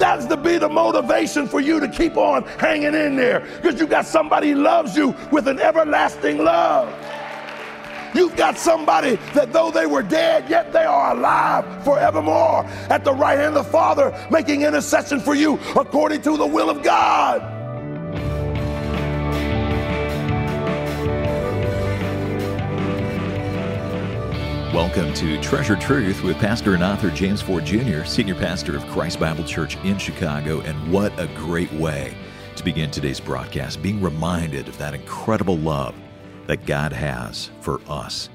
That's to be the motivation for you to keep on hanging in there because you got somebody loves you with an everlasting love. You've got somebody that though they were dead, yet they are alive forevermore at the right hand of the Father, making intercession for you according to the will of God. Welcome to Treasured Truth with Pastor and author James Ford Jr., Senior Pastor of Christ Bible Church in Chicago. And what a great way to begin today's broadcast, being reminded of that incredible love that God has for us.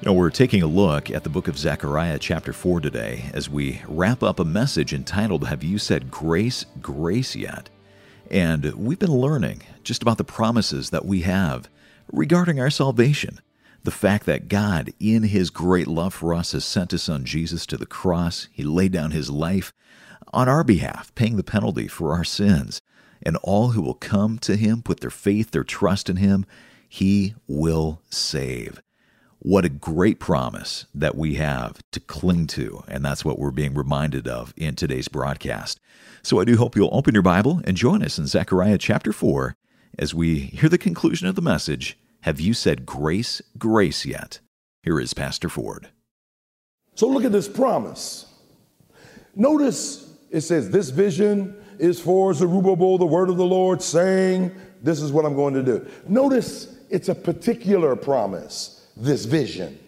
You know, we're taking a look at the book of Zechariah, chapter 4 today, as we wrap up a message entitled, Have You Said Grace, Grace Yet? And we've been learning just about the promises that we have regarding our salvation. The fact that God, in His great love for us, has sent His Son Jesus to the cross. He laid down His life on our behalf, paying the penalty for our sins. And all who will come to Him, put their faith, their trust in Him, he will save. What a great promise that we have to cling to, and that's what we're being reminded of in today's broadcast. So I do hope you'll open your Bible and join us in Zechariah chapter 4 as we hear the conclusion of the message Have you said grace, grace yet? Here is Pastor Ford. So look at this promise. Notice it says, This vision is for Zerubbabel, the word of the Lord, saying, This is what I'm going to do. Notice it's a particular promise, this vision.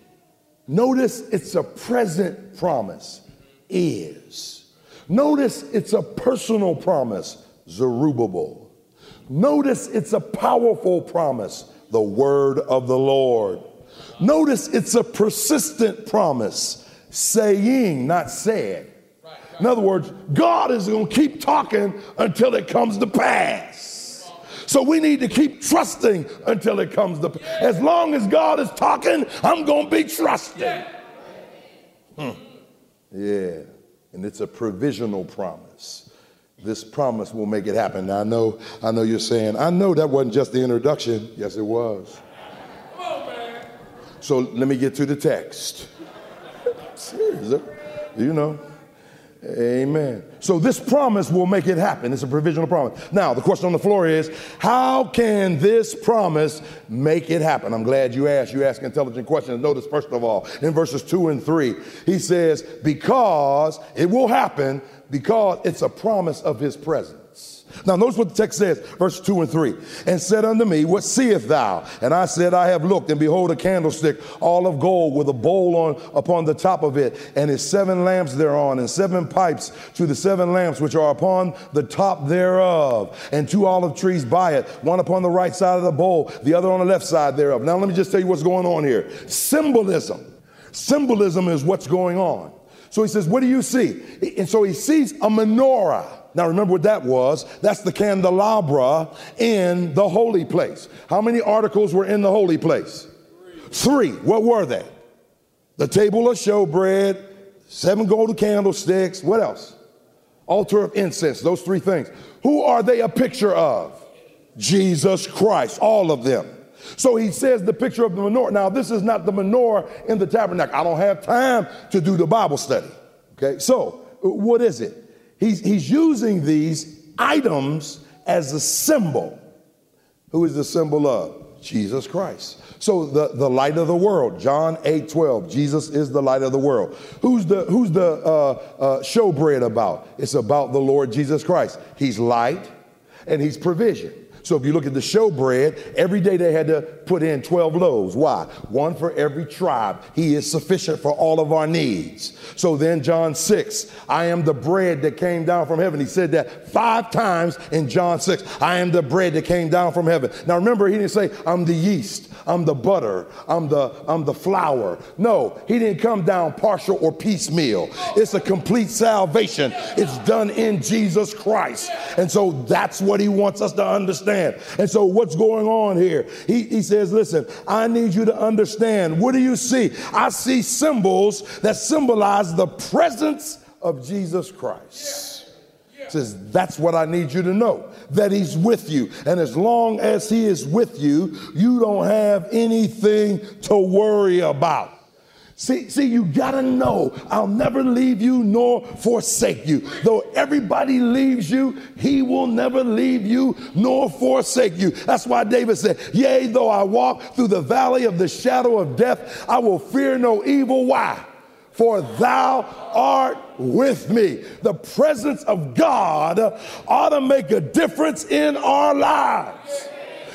Notice it's a present promise, is. Notice it's a personal promise, Zerubbabel. Notice it's a powerful promise, the word of the Lord. Notice it's a persistent promise, saying, not said. In other words, God is going to keep talking until it comes to pass. So we need to keep trusting until it comes to As long as God is talking, I'm going to be trusting. Hmm. Yeah, and it's a provisional promise. This promise will make it happen. Now I know, I know you're saying, I know that wasn't just the introduction. Yes, it was. So let me get to the text. Serious, you know. Amen. So this promise will make it happen. It's a provisional promise. Now, the question on the floor is, how can this promise make it happen? I'm glad you asked. You ask intelligent questions. Notice, first of all, in verses two and three, he says, because it will happen because it's a promise of his presence. Now, notice what the text says, verse 2 and 3. And said unto me, What seest thou? And I said, I have looked, and behold, a candlestick, all of gold, with a bowl on upon the top of it, and its seven lamps thereon, and seven pipes to the seven lamps which are upon the top thereof, and two olive trees by it, one upon the right side of the bowl, the other on the left side thereof. Now, let me just tell you what's going on here. Symbolism. Symbolism is what's going on. So he says, What do you see? And so he sees a menorah. Now, remember what that was. That's the candelabra in the holy place. How many articles were in the holy place? Three. Three. What were they? The table of showbread, seven golden candlesticks. What else? Altar of incense. Those three things. Who are they a picture of? Jesus Christ. All of them. So he says the picture of the menorah. Now, this is not the menorah in the tabernacle. I don't have time to do the Bible study. Okay, so what is it? He's, he's using these items as a symbol. Who is the symbol of? Jesus Christ. So the, the light of the world, John 8, 12, Jesus is the light of the world. Who's the, who's the uh, uh, showbread about? It's about the Lord Jesus Christ. He's light and he's provision. So if you look at the showbread, every day they had to put in 12 loaves. Why? One for every tribe. He is sufficient for all of our needs. So then John 6, I am the bread that came down from heaven. He said that five times in John 6. I am the bread that came down from heaven. Now remember, he didn't say, I'm the yeast, I'm the butter, I'm the I'm the flour. No, he didn't come down partial or piecemeal. It's a complete salvation. It's done in Jesus Christ. And so that's what he wants us to understand understand. And so, what's going on here? He, he says, Listen, I need you to understand. What do you see? I see symbols that symbolize the presence of Jesus Christ. Says, that's what I need you to know that he's with you. And as long as he is with you, you don't have anything to worry about. See, see, you gotta know I'll never leave you nor forsake you. Though everybody leaves you, he will never leave you nor forsake you. That's why David said, Yea, though I walk through the valley of the shadow of death, I will fear no evil. Why? For thou art with me. The presence of God ought to make a difference in our lives.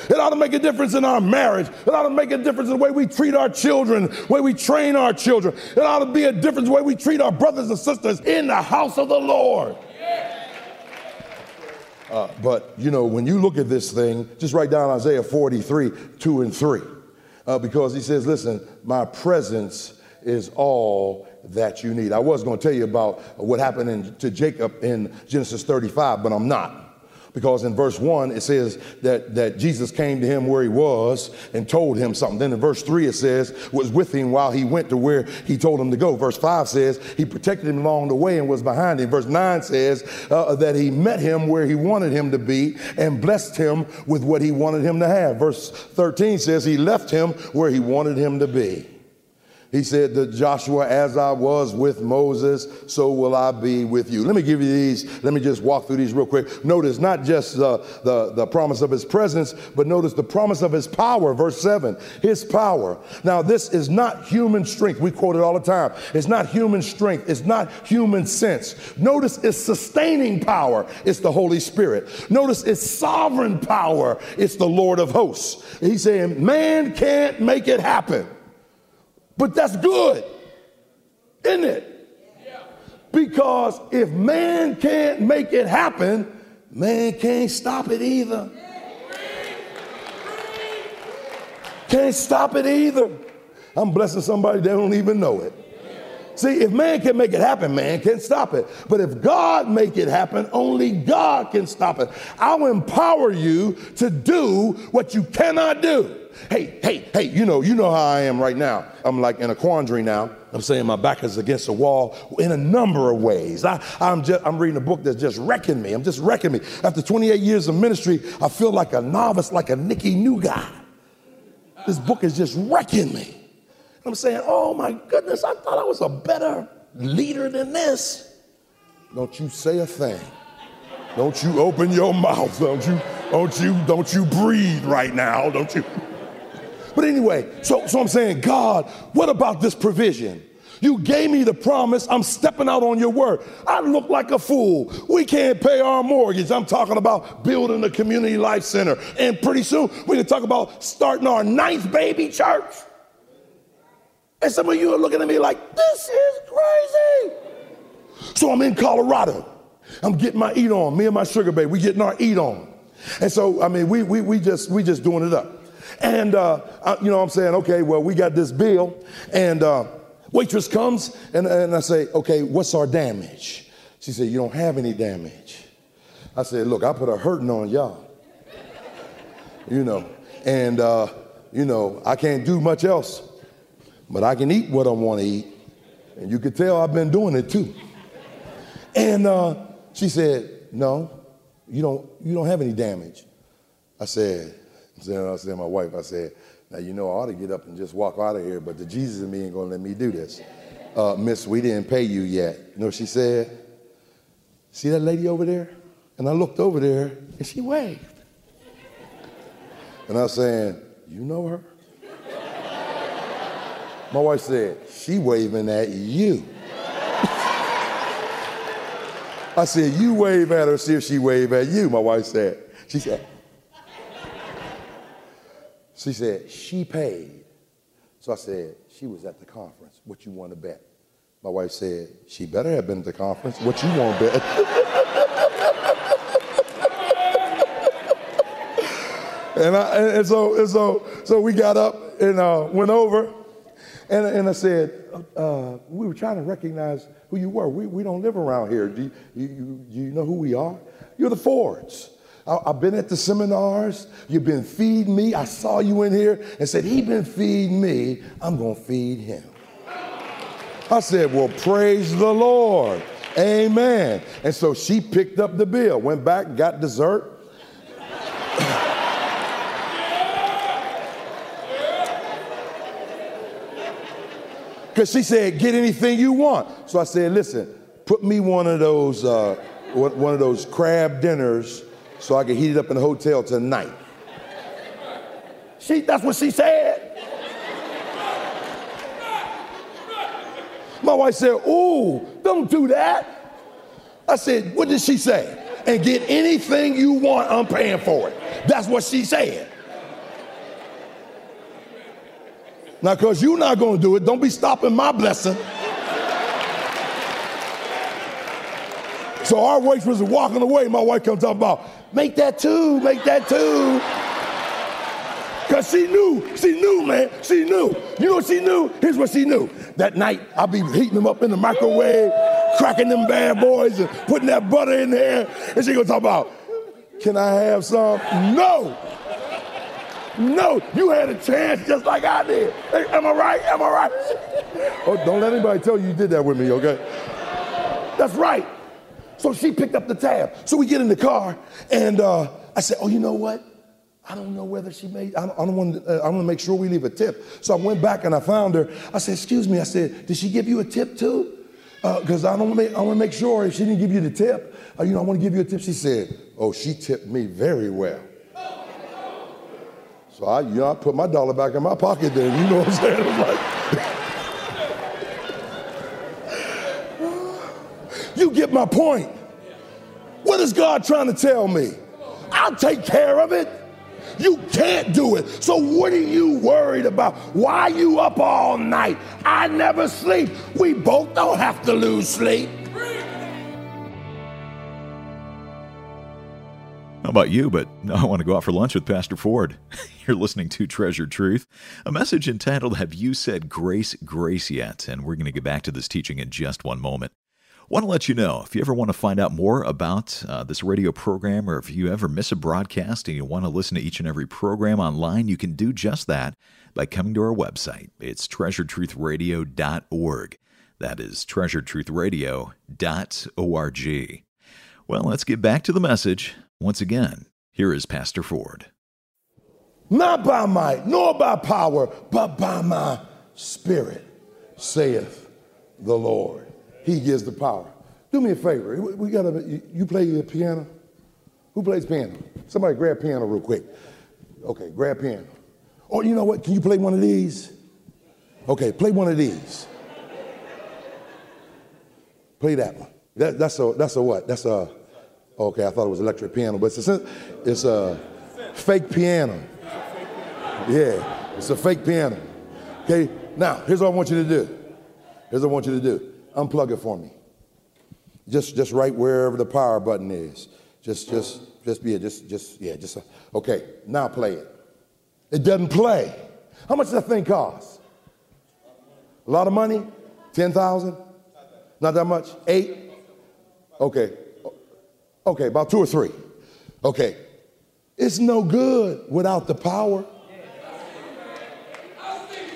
It ought to make a difference in our marriage. It ought to make a difference in the way we treat our children, the way we train our children. It ought to be a difference the way we treat our brothers and sisters in the house of the Lord. Uh, but, you know, when you look at this thing, just write down Isaiah 43, 2 and 3. Uh, because he says, listen, my presence is all that you need. I was going to tell you about what happened in, to Jacob in Genesis 35, but I'm not because in verse 1 it says that, that Jesus came to him where he was and told him something. Then in verse 3 it says, was with him while he went to where he told him to go. Verse 5 says, he protected him along the way and was behind him. Verse 9 says uh, that he met him where he wanted him to be and blessed him with what he wanted him to have. Verse 13 says he left him where he wanted him to be. He said to Joshua, As I was with Moses, so will I be with you. Let me give you these. Let me just walk through these real quick. Notice not just the, the, the promise of his presence, but notice the promise of his power. Verse 7 His power. Now, this is not human strength. We quote it all the time. It's not human strength, it's not human sense. Notice it's sustaining power, it's the Holy Spirit. Notice it's sovereign power, it's the Lord of hosts. He's saying, Man can't make it happen. But that's good, isn't it? Because if man can't make it happen, man can't stop it either. Can't stop it either. I'm blessing somebody they don't even know it. See, if man can make it happen, man can stop it. But if God make it happen, only God can stop it. I'll empower you to do what you cannot do. Hey, hey, hey, you know, you know how I am right now. I'm like in a quandary now. I'm saying my back is against the wall in a number of ways. I, am just, I'm reading a book that's just wrecking me. I'm just wrecking me. After 28 years of ministry, I feel like a novice, like a Nicky New guy. This book is just wrecking me. I'm saying, oh my goodness, I thought I was a better leader than this. Don't you say a thing. Don't you open your mouth. Don't you, don't you, don't you breathe right now. Don't you? But anyway, so, so I'm saying, God, what about this provision? You gave me the promise. I'm stepping out on your word. I look like a fool. We can't pay our mortgage. I'm talking about building a community life center. And pretty soon, we can talk about starting our ninth baby church. And some of you are looking at me like, this is crazy. So I'm in Colorado. I'm getting my eat on. Me and my sugar baby, we getting our eat on. And so, I mean, we, we, we, just, we just doing it up. And, uh, I, you know, I'm saying, okay, well, we got this bill. And uh, waitress comes, and, and I say, okay, what's our damage? She said, you don't have any damage. I said, look, I put a hurting on y'all. You know, and, uh, you know, I can't do much else but I can eat what I want to eat. And you could tell I've been doing it too. And uh, she said, No, you don't, you don't have any damage. I said, Said, I said to my wife, I said, Now you know I ought to get up and just walk out of here, but the Jesus in me ain't gonna let me do this. Uh, Miss, we didn't pay you yet. You know she said? See that lady over there? And I looked over there and she waved. And I was saying, You know her? My wife said, she waving at you. I said, you wave at her, see if she wave at you. My wife said, she said, she said, she paid. So I said, she was at the conference. What you want to bet? My wife said, she better have been at the conference. What you want to bet? and, I, and so, and so, so we got up and uh, went over. And, and I said, uh, we were trying to recognize who you were. We, we don't live around here. Do you, you, you know who we are? You're the Fords. I, have been at the seminars. You've been feeding me. I saw you in here and said, he been feeding me. I'm going to feed him. I said, well, praise the Lord. Amen. And so she picked up the bill, went back, got dessert. Because she said, get anything you want. So I said, listen, put me one of those, uh, one of those crab dinners so I can heat it up in the hotel tonight. She, that's what she said. My wife said, Ooh, don't do that. I said, What did she say? And get anything you want, I'm paying for it. That's what she said. Now, because you're not going to do it, don't be stopping my blessing. So our waitress was walking away. My wife comes talking about, make that two, make that two. Because she knew, she knew, man, she knew. You know what she knew? Here's what she knew. That night, I'll be heating them up in the microwave, cracking them bad boys, and putting that butter in there. And she gonna talk about, can I have some? No. No, you had a chance just like I did. Hey, am I right? Am I right? oh, don't let anybody tell you you did that with me, okay? That's right. So she picked up the tab. So we get in the car, and uh, I said, Oh, you know what? I don't know whether she made, I don't, I don't want to, uh, I want to make sure we leave a tip. So I went back and I found her. I said, Excuse me. I said, Did she give you a tip too? Because uh, I, don't I want to make sure if she didn't give you the tip, uh, you know, I want to give you a tip. She said, Oh, she tipped me very well. So I, you know, I put my dollar back in my pocket then. You know what I'm saying? like, you get my point. What is God trying to tell me? I'll take care of it. You can't do it. So what are you worried about? Why are you up all night? I never sleep. We both don't have to lose sleep. How about you? But I want to go out for lunch with Pastor Ford. You're listening to Treasured Truth, a message entitled Have You Said Grace, Grace Yet? And we're going to get back to this teaching in just one moment. Want to let you know if you ever want to find out more about uh, this radio program or if you ever miss a broadcast and you want to listen to each and every program online, you can do just that by coming to our website. It's treasuredtruthradio.org. That is treasuredtruthradio.org. Well, let's get back to the message. Once again, here is Pastor Ford. Not by might, nor by power, but by my spirit, saith the Lord. He gives the power. Do me a favor. We got to, you play the piano? Who plays piano? Somebody grab piano real quick. Okay, grab piano. Or oh, you know what? Can you play one of these? Okay, play one of these. play that one. That, that's a that's a what? That's a Okay, I thought it was electric piano, but it's a, it's a fake piano. Yeah, it's a fake piano. Okay, now here's what I want you to do. Here's what I want you to do. Unplug it for me. Just, just right wherever the power button is. Just, just, just be it. Just, just, yeah, just. Okay, now play it. It doesn't play. How much does that thing cost? A lot of money? Ten thousand? Not that much? Eight? Okay, Okay, about two or three. Okay. It's no good without the power.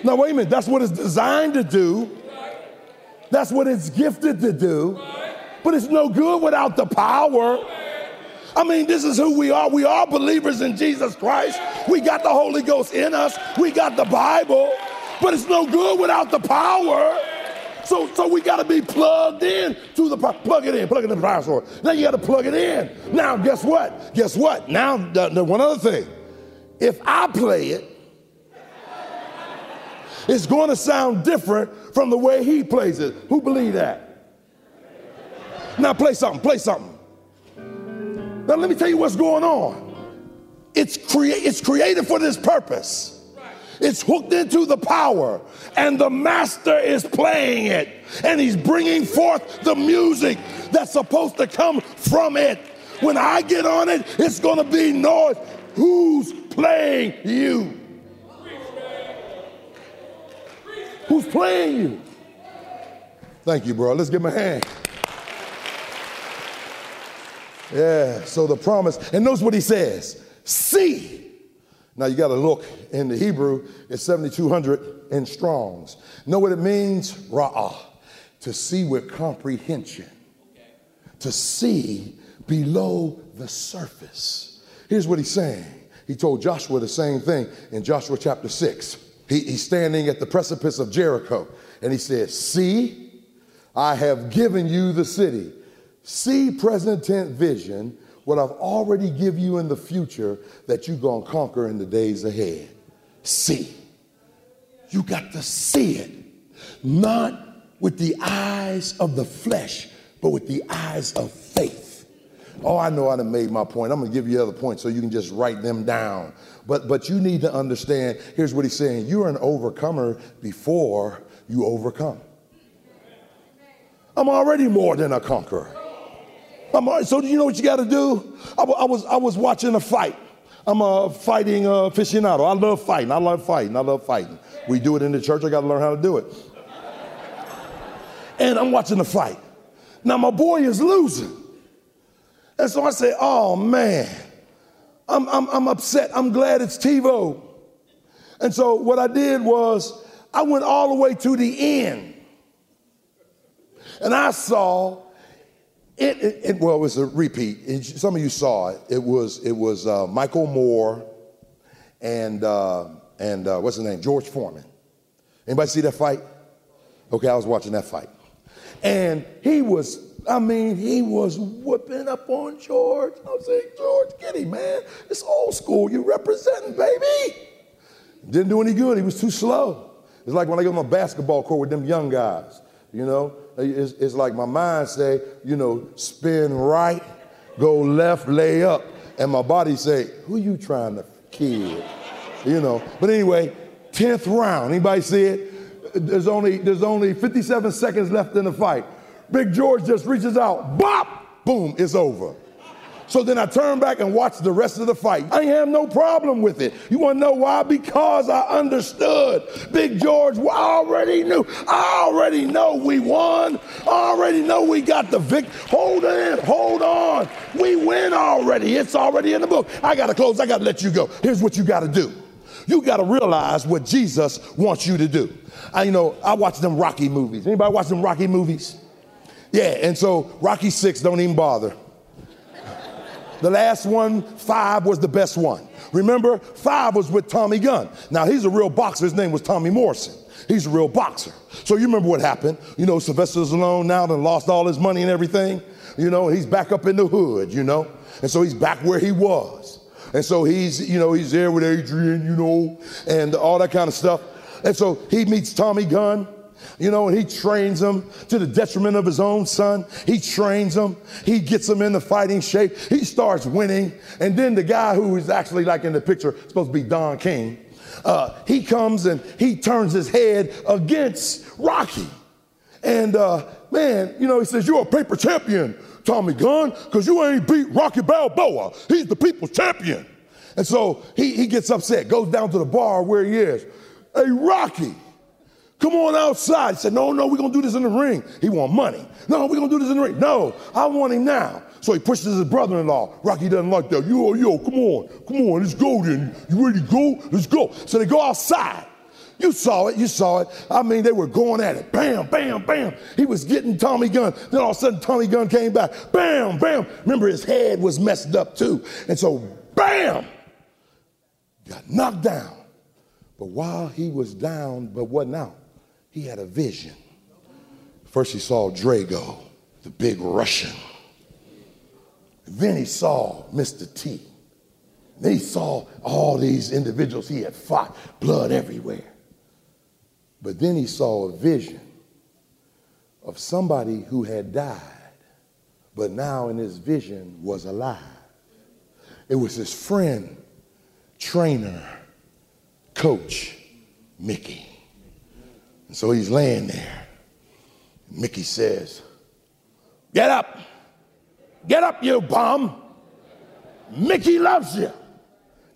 Now, wait a minute. That's what it's designed to do. That's what it's gifted to do. But it's no good without the power. I mean, this is who we are. We are believers in Jesus Christ. We got the Holy Ghost in us. We got the Bible. But it's no good without the power. So, so we got to be plugged in to the plug it in, plug it in the power source. Now you got to plug it in. Now, guess what? Guess what? Now, the, the one other thing. If I play it, it's going to sound different from the way he plays it. Who believe that? Now play something. Play something. Now let me tell you what's going on. It's, crea- it's created for this purpose. It's hooked into the power, and the master is playing it, and he's bringing forth the music that's supposed to come from it. When I get on it, it's to be noise. Who's playing you? Who's playing you? Thank you, bro. Let's give him a hand. Yeah, so the promise, and notice what he says see now you got to look in the Hebrew, it's 7,200 in Strong's. Know what it means? Ra'ah, to see with comprehension, to see below the surface. Here's what he's saying. He told Joshua the same thing in Joshua chapter 6. He, he's standing at the precipice of Jericho. And he says, See, I have given you the city. See, present tense vision, what I've already give you in the future that you're going to conquer in the days ahead. See. You got to see it, not with the eyes of the flesh, but with the eyes of faith. Oh, I know I done made my point. I'm gonna give you other points so you can just write them down. But but you need to understand, here's what he's saying. You're an overcomer before you overcome. I'm already more than a conqueror. I'm, so do you know what you got to do? I, I, was I was watching a fight. I'm a fighting uh, aficionado. I love fighting. I love fighting. I love fighting. We do it in the church. I got to learn how to do it. And I'm watching the fight. Now my boy is losing. And so I say, oh man, I'm, I'm, I'm upset. I'm glad it's TiVo. And so what I did was I went all the way to the end. And I saw it, it, it, well, it was a repeat. some of you saw it. It was it was uh, Michael Moorer and uh, and uh, what's his name? George Foreman. Anybody see that fight? Okay, I was watching that fight, and he was. I mean, he was whipping up on George. I was saying, George, get him, man. It's old school. You representing, baby. Didn't do any good. He was too slow. It's like when I go on a basketball court with them young guys. You know, it's, it's like my mind say, you know, spin right, go left, lay up, and my body say, who you trying to kill? You know. But anyway, 10th round. Anybody see it? There's only there's only 57 seconds left in the fight. Big George just reaches out, bop, boom, it's over. So then I turn back and watch the rest of the fight. I have no problem with it. You want to know why? Because I understood. Big George already knew. I already know we won. I already know we got the victory. Hold in, hold on. We win already. It's already in the book. I got to close. I got to let you go. Here's what you got to do. You got to realize what Jesus wants you to do. I, you know, I watch them Rocky movies. Anybody watch them Rocky movies? Yeah, and so Rocky 6, don't even bother. The last one, five, was the best one. Remember, five was with Tommy Gunn. Now, he's a real boxer. His name was Tommy Morrison. He's a real boxer. So you remember what happened. You know, Sylvester Stallone now and lost all his money and everything. You know, he's back up in the hood, you know. And so he's back where he was. And so he's, you know, he's there with Adrian, you know, and all that kind of stuff. And so he meets Tommy Gunn you know, and he trains them to the detriment of his own son. He trains them. He gets them in the fighting shape. He starts winning. And then the guy who is actually like in the picture, supposed to be Don King, uh, he comes and he turns his head against Rocky. And uh, man, you know, he says, You're a paper champion, Tommy Gunn, because you ain't beat Rocky Balboa. He's the people's champion. And so he, he gets upset, goes down to the bar where he is. Hey, Rocky, Come on outside. He said, No, no, we're going to do this in the ring. He want money. No, we're going to do this in the ring. No, I want him now. So he pushes his brother in law. Rocky doesn't like that. Yo, yo, come on. Come on, let's go then. You ready to go? Let's go. So they go outside. You saw it, you saw it. I mean, they were going at it. Bam, bam, bam. He was getting Tommy Gunn. Then all of a sudden, Tommy Gunn came back. Bam, bam. Remember, his head was messed up too. And so, bam, got knocked down. But while he was down, but wasn't out, he had a vision. First, he saw Drago, the big Russian. Then he saw Mr. T. Then he saw all these individuals he had fought, blood everywhere. But then he saw a vision of somebody who had died, but now in his vision was alive. It was his friend, trainer, coach, Mickey. And so he's laying there. Mickey says, Get up. Get up, you bum. Mickey loves you.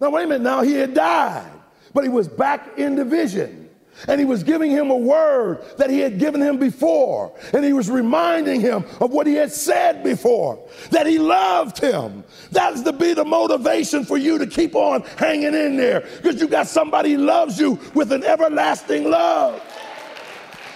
Now, wait a minute. Now, he had died, but he was back in the vision. And he was giving him a word that he had given him before. And he was reminding him of what he had said before, that he loved him. That's to be the motivation for you to keep on hanging in there because you got somebody who loves you with an everlasting love.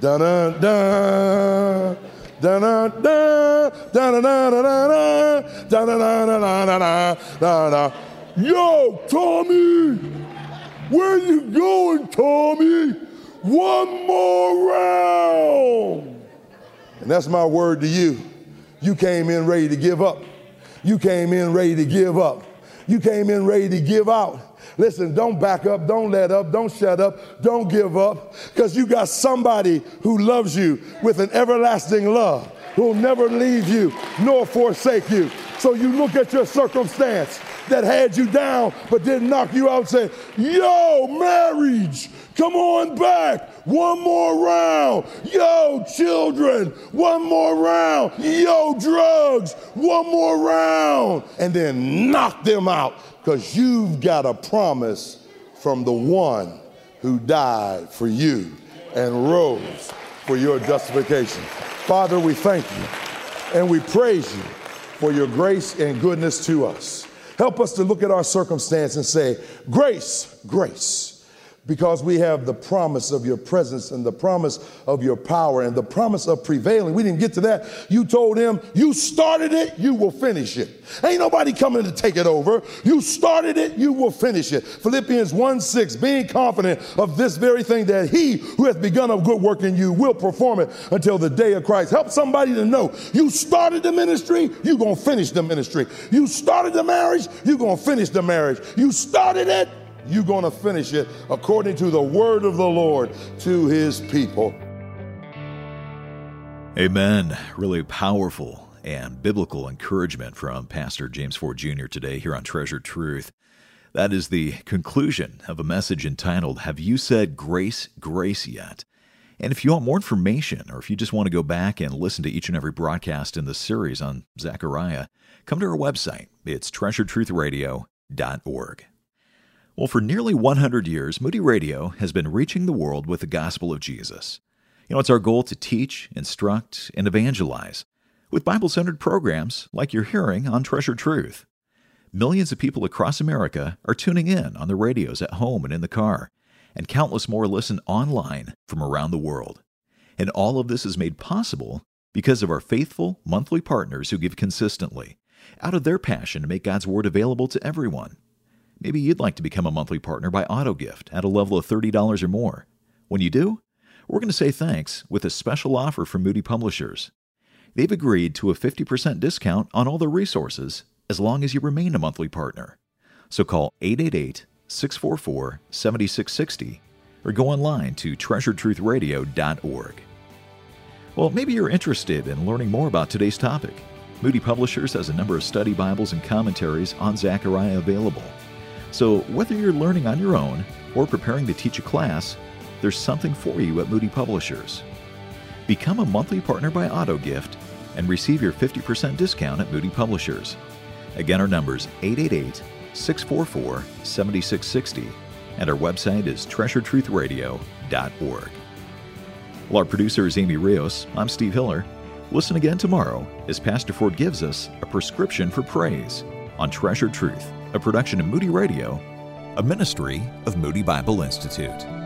dun dun Da da da da da da da da da da da da da da da Yo, Tommy, where you going, Tommy? One more round. And that's my word to you. You came in ready to give up. You came in ready to give up. You came in ready to give out. Listen, don't back up, don't let up, don't shut up, don't give up, because you got somebody who loves you with an everlasting love, who'll never leave you nor forsake you. So you look at your circumstance that had you down but didn't knock you out and say, Yo, marriage, come on back. One more round. Yo, children, one more round. Yo, drugs, one more round. And then knock them out because you've got a promise from the one who died for you and rose for your justification. Father, we thank you and we praise you for your grace and goodness to us. Help us to look at our circumstance and say, Grace, grace because we have the promise of your presence and the promise of your power and the promise of prevailing. We didn't get to that. You told him, You started it, you will finish it. Ain't nobody coming to take it over. You started it, you will finish it. Philippians 1 6, being confident of this very thing that he who has begun a good work in you will perform it until the day of Christ. Help somebody to know you started the ministry, you're going to finish the ministry. You started the marriage, you're going to finish the marriage. You started it, you're going to finish it according to the word of the Lord to his people. Amen. Really powerful and biblical encouragement from Pastor James Ford Jr. today here on Treasured Truth. That is the conclusion of a message entitled, Have You Said Grace, Grace Yet? And if you want more information, or if you just want to go back and listen to each and every broadcast in the series on Zechariah, come to our website. It's treasuredtruthradio.org. Well, for nearly 100 years, Moody Radio has been reaching the world with the gospel of Jesus. You know, it's our goal to teach, instruct, and evangelize with Bible centered programs like you're hearing on Treasured Truth. Millions of people across America are tuning in on the radios at home and in the car, and countless more listen online from around the world. And all of this is made possible because of our faithful monthly partners who give consistently out of their passion to make God's Word available to everyone. Maybe you'd like to become a monthly partner by auto gift at a level of $30 or more. When you do, we're going to say thanks with a special offer from Moody Publishers. They've agreed to a 50% discount on all their resources as long as you remain a monthly partner. So call 888 644 7660 or go online to treasuredtruthradio.org. Well, maybe you're interested in learning more about today's topic. Moody Publishers has a number of study Bibles and commentaries on Zechariah available. So, whether you're learning on your own or preparing to teach a class, there's something for you at Moody Publishers. Become a monthly partner by AutoGift and receive your 50% discount at Moody Publishers. Again, our number is 888 644 7660, and our website is treasuredtruthradio.org. Well, our producer is Amy Rios. I'm Steve Hiller. Listen again tomorrow as Pastor Ford gives us a prescription for praise on Treasured Truth a production of Moody Radio, a ministry of Moody Bible Institute.